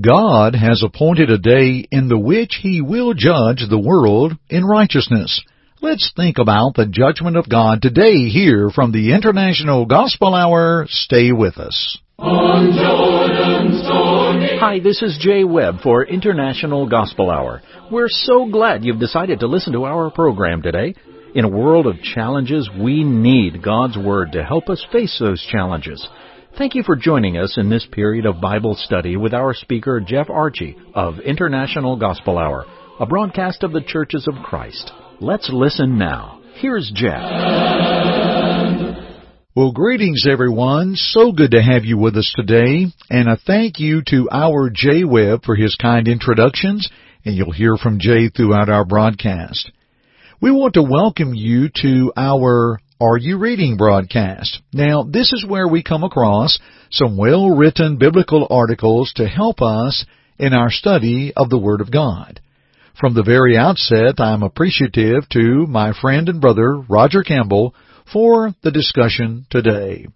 God has appointed a day in the which He will judge the world in righteousness. Let's think about the judgment of God today here from the International Gospel Hour. Stay with us. Hi, this is Jay Webb for International Gospel Hour. We're so glad you've decided to listen to our program today. In a world of challenges, we need God's Word to help us face those challenges. Thank you for joining us in this period of Bible study with our speaker, Jeff Archey of International Gospel Hour, a broadcast of the Churches of Christ. Let's listen now. Here's Jeff. Well, greetings everyone. So good to have you with us today. And a thank you to our Jay Webb for his kind introductions, and you'll hear from Jay throughout our broadcast. We want to welcome you to our are You Reading broadcast. Now, this is where we come across some well-written biblical articles to help us in our study of the Word of God. From the very outset, I am appreciative to my friend and brother, Roger Campbell, for the discussion today.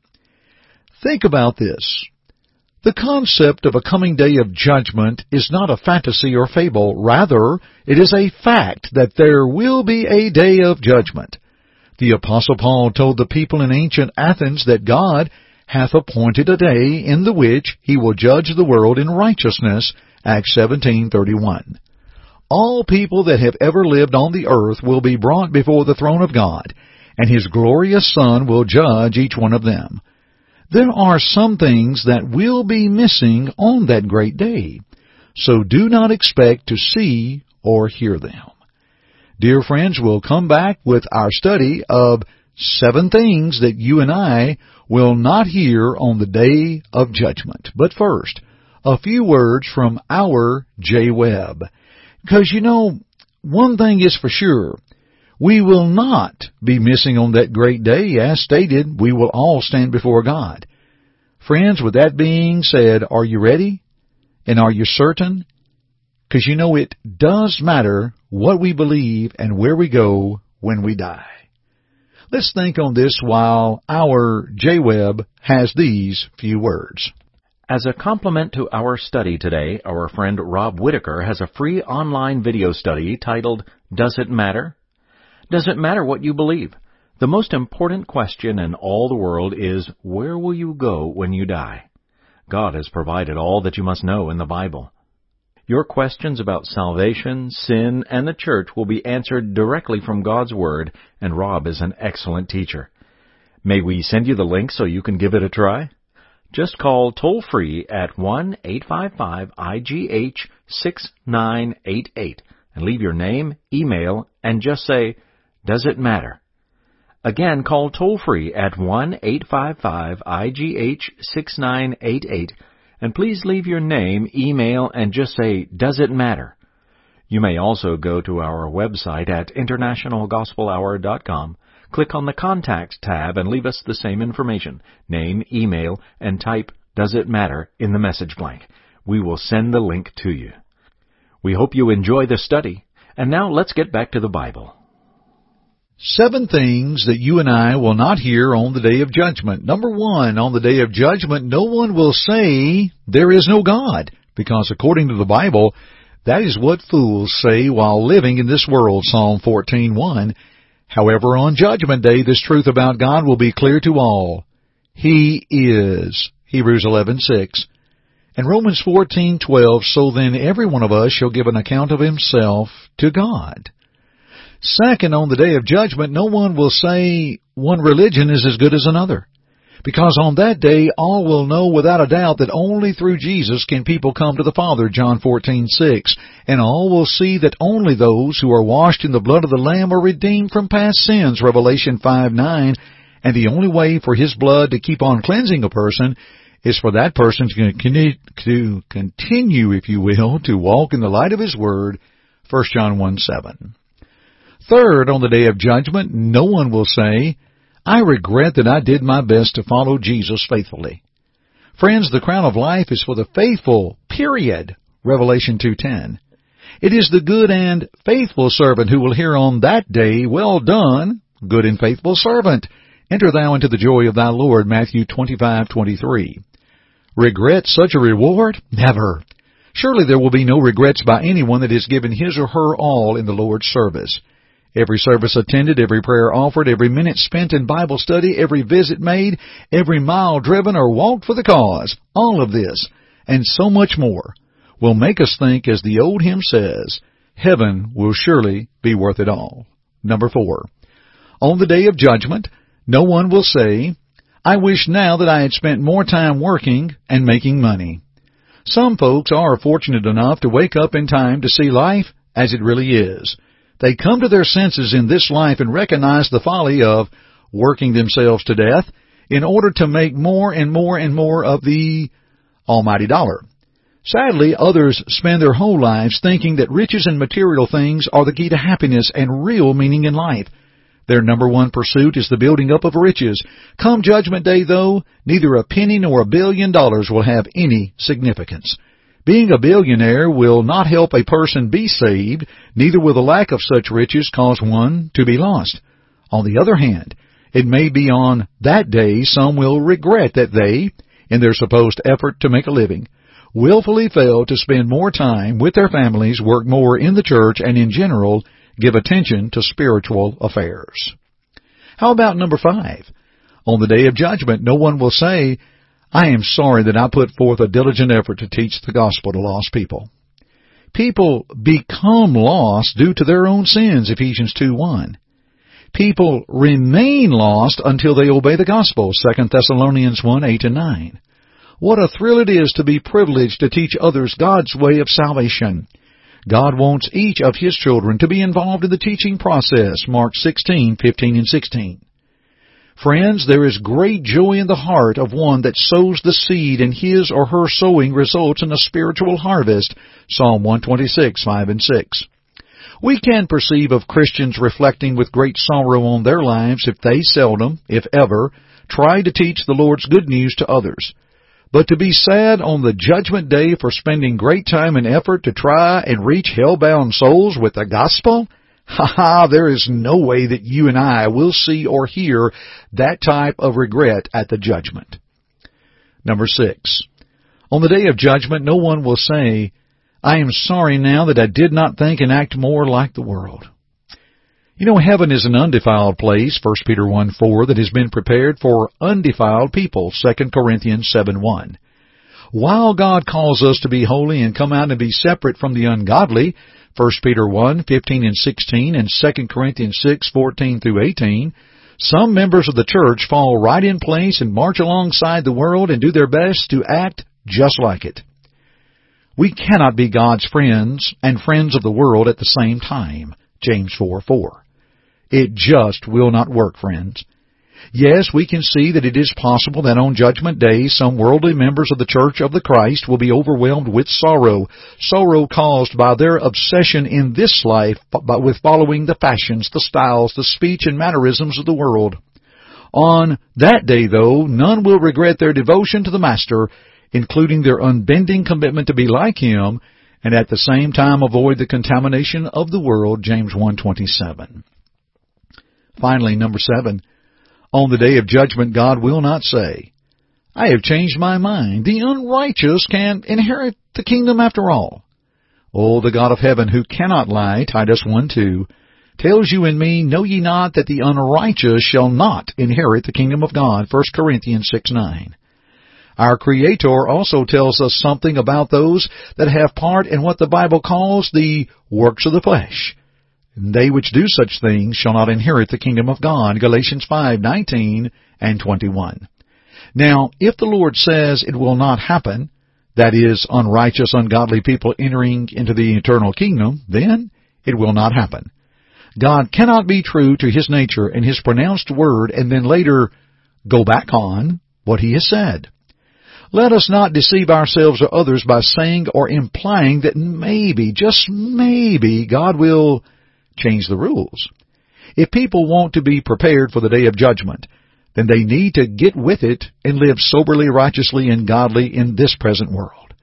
Think about this. The concept of a coming day of judgment is not a fantasy or fable. Rather, it is a fact that there will be a day of judgment. The apostle Paul told the people in ancient Athens that God hath appointed a day in the which he will judge the world in righteousness, Acts 17:31. All people that have ever lived on the earth will be brought before the throne of God, and his glorious Son will judge each one of them. There are some things that will be missing on that great day, so do not expect to see or hear them. Dear friends, we'll come back with our study of seven things that you and I will not hear on the day of judgment. But first, a few words from our Jay Webb. Because you know, one thing is for sure. We will not be missing on that great day. As stated, we will all stand before God. Friends, with that being said, are you ready? And are you certain? Because you know it does matter what we believe and where we go when we die. Let's think on this while our Jay Webb has these few words. As a complement to our study today, our friend Rob Whitaker has a free online video study titled Does It Matter? Does it matter what you believe? The most important question in all the world is where will you go when you die? God has provided all that you must know in the Bible. Your questions about salvation, sin, and the church will be answered directly from God's Word, and Rob is an excellent teacher. May we send you the link so you can give it a try? Just call toll free at 1-855-IGH-6988 and leave your name, email, and just say, Does it matter? Again, call toll free at 1-855-IGH-6988 and please leave your name, email, and just say, Does it matter? You may also go to our website at internationalgospelhour.com, click on the Contact tab, and leave us the same information name, email, and type Does it matter in the message blank. We will send the link to you. We hope you enjoy the study. And now let's get back to the Bible. Seven things that you and I will not hear on the day of judgment. Number one, on the day of judgment, no one will say there is no God, because according to the Bible, that is what fools say while living in this world, Psalm 14:1. However, on judgment day, this truth about God will be clear to all. He is, Hebrews 11:6. And Romans 14:12, so then every one of us shall give an account of himself to God. Second, on the day of judgment, no one will say one religion is as good as another. Because on that day, all will know without a doubt that only through Jesus can people come to the Father, John 14:6, and all will see that only those who are washed in the blood of the Lamb are redeemed from past sins, Revelation 5:9, and the only way for His blood to keep on cleansing a person is for that person to continue, if you will, to walk in the light of His Word, 1 John 1:7. Third, on the day of judgment, no one will say, I regret that I did my best to follow Jesus faithfully. Friends, the crown of life is for the faithful, period. Revelation 2.10. It is the good and faithful servant who will hear on that day, Well done, good and faithful servant. Enter thou into the joy of thy Lord, Matthew 25:23. Regret such a reward? Never. Surely there will be no regrets by anyone that has given his or her all in the Lord's service. Every service attended, every prayer offered, every minute spent in Bible study, every visit made, every mile driven or walked for the cause, all of this, and so much more, will make us think as the old hymn says, heaven will surely be worth it all. Number four. On the day of judgment, no one will say, I wish now that I had spent more time working and making money. Some folks are fortunate enough to wake up in time to see life as it really is. They come to their senses in this life and recognize the folly of working themselves to death in order to make more and more and more of the almighty dollar. Sadly, others spend their whole lives thinking that riches and material things are the key to happiness and real meaning in life. Their number one pursuit is the building up of riches. Come judgment day though, neither a penny nor a billion dollars will have any significance. Being a billionaire will not help a person be saved, neither will the lack of such riches cause one to be lost. On the other hand, it may be on that day some will regret that they, in their supposed effort to make a living, willfully failed to spend more time with their families, work more in the church, and in general, give attention to spiritual affairs. How about number five? On the day of judgment, no one will say, I am sorry that I put forth a diligent effort to teach the gospel to lost people. People become lost due to their own sins, Ephesians 2 1. People remain lost until they obey the gospel, 2 Thessalonians 1 8 and 9. What a thrill it is to be privileged to teach others God's way of salvation. God wants each of His children to be involved in the teaching process, Mark 16, 15 and 16. Friends, there is great joy in the heart of one that sows the seed and his or her sowing results in a spiritual harvest. Psalm 126, 5 and 6. We can perceive of Christians reflecting with great sorrow on their lives if they seldom, if ever, try to teach the Lord's good news to others. But to be sad on the judgment day for spending great time and effort to try and reach hell-bound souls with the gospel? Ha ha, there is no way that you and I will see or hear that type of regret at the judgment. Number six. On the day of judgment, no one will say, I am sorry now that I did not think and act more like the world. You know, heaven is an undefiled place, 1 Peter 1 4, that has been prepared for undefiled people, 2 Corinthians 7 1. While God calls us to be holy and come out and be separate from the ungodly, 1 Peter 1, 15 and 16, and 2 Corinthians 6, 14 through 18, some members of the church fall right in place and march alongside the world and do their best to act just like it. We cannot be God's friends and friends of the world at the same time. James 4, 4. It just will not work, friends. Yes, we can see that it is possible that on Judgment Day some worldly members of the Church of the Christ will be overwhelmed with sorrow, sorrow caused by their obsession in this life but with following the fashions, the styles, the speech and mannerisms of the world. On that day, though, none will regret their devotion to the Master, including their unbending commitment to be like Him, and at the same time avoid the contamination of the world, James 1.27. Finally, number seven, on the day of judgment, God will not say, I have changed my mind. The unrighteous can inherit the kingdom after all. Oh, the God of heaven who cannot lie, Titus 1 2, tells you and me, Know ye not that the unrighteous shall not inherit the kingdom of God, 1 Corinthians 6 9. Our Creator also tells us something about those that have part in what the Bible calls the works of the flesh. They which do such things shall not inherit the kingdom of God. Galatians 5:19 and 21. Now, if the Lord says it will not happen, that is, unrighteous, ungodly people entering into the eternal kingdom, then it will not happen. God cannot be true to His nature and His pronounced word and then later go back on what He has said. Let us not deceive ourselves or others by saying or implying that maybe, just maybe, God will change the rules. If people want to be prepared for the day of judgment, then they need to get with it and live soberly, righteously, and godly in this present world.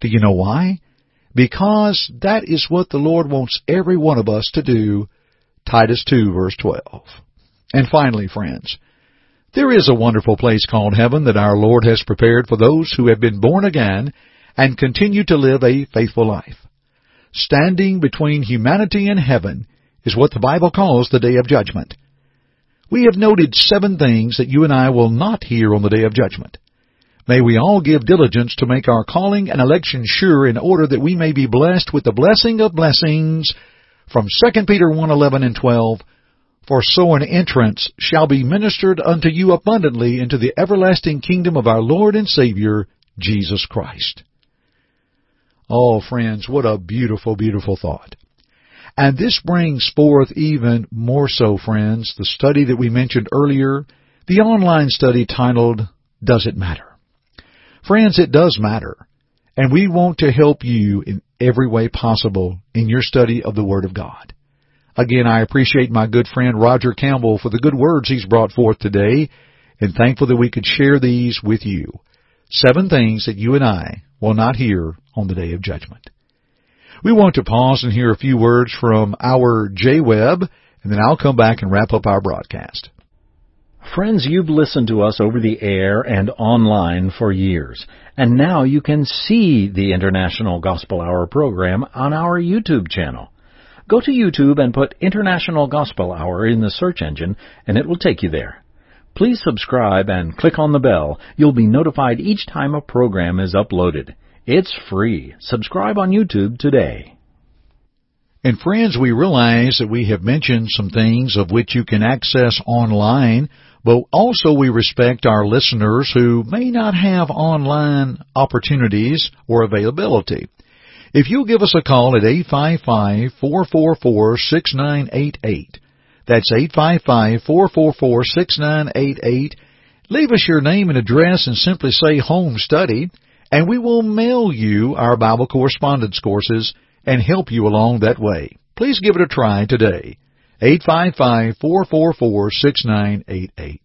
Do you know why? Because that is what the Lord wants every one of us to do. Titus 2 verse 12. And finally, friends, there is a wonderful place called heaven that our Lord has prepared for those who have been born again and continue to live a faithful life. Standing between humanity and heaven is what the Bible calls the day of judgment. We have noted seven things that you and I will not hear on the day of judgment. May we all give diligence to make our calling and election sure in order that we may be blessed with the blessing of blessings from 2 Peter 1:11 and 12. For so an entrance shall be ministered unto you abundantly into the everlasting kingdom of our Lord and Savior, Jesus Christ. Oh, friends, what a beautiful, beautiful thought. And this brings forth even more so, friends, the study that we mentioned earlier, the online study titled, Does It Matter? Friends, it does matter. And we want to help you in every way possible in your study of the Word of God. Again, I appreciate my good friend Roger Campbell for the good words he's brought forth today, and thankful that we could share these with you. Seven things that you and I will not hear on the day of judgment. We want to pause and hear a few words from our Jay Webb, and then I'll come back and wrap up our broadcast. Friends, you've listened to us over the air and online for years, and now you can see the International Gospel Hour program on our YouTube channel. Go to YouTube and put International Gospel Hour in the search engine, and it will take you there. Please subscribe and click on the bell. You'll be notified each time a program is uploaded. It's free. Subscribe on YouTube today. And friends, we realize that we have mentioned some things of which you can access online, but also we respect our listeners who may not have online opportunities or availability. If you'll give us a call at 855-444-6988, that's 855-444-6988, leave us your name and address and simply say home study, and we will mail you our Bible correspondence courses and help you along that way. Please give it a try today. 855-444-6988.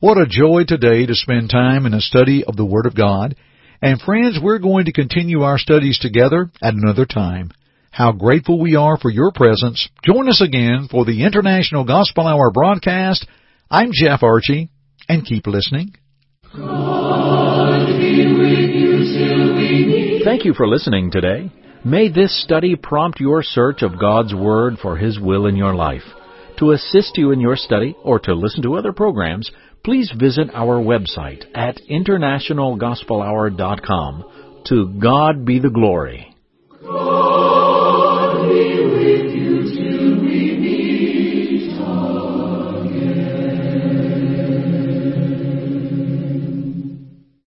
What a joy today to spend time in a study of the Word of God. And friends, we're going to continue our studies together at another time. How grateful we are for your presence. Join us again for the International Gospel Hour broadcast. I'm Jeff Archey, and keep listening. Thank you for listening today. May this study prompt your search of God's Word for His will in your life. To assist you in your study or to listen to other programs, please visit our website at internationalgospelhour.com. To God be the glory.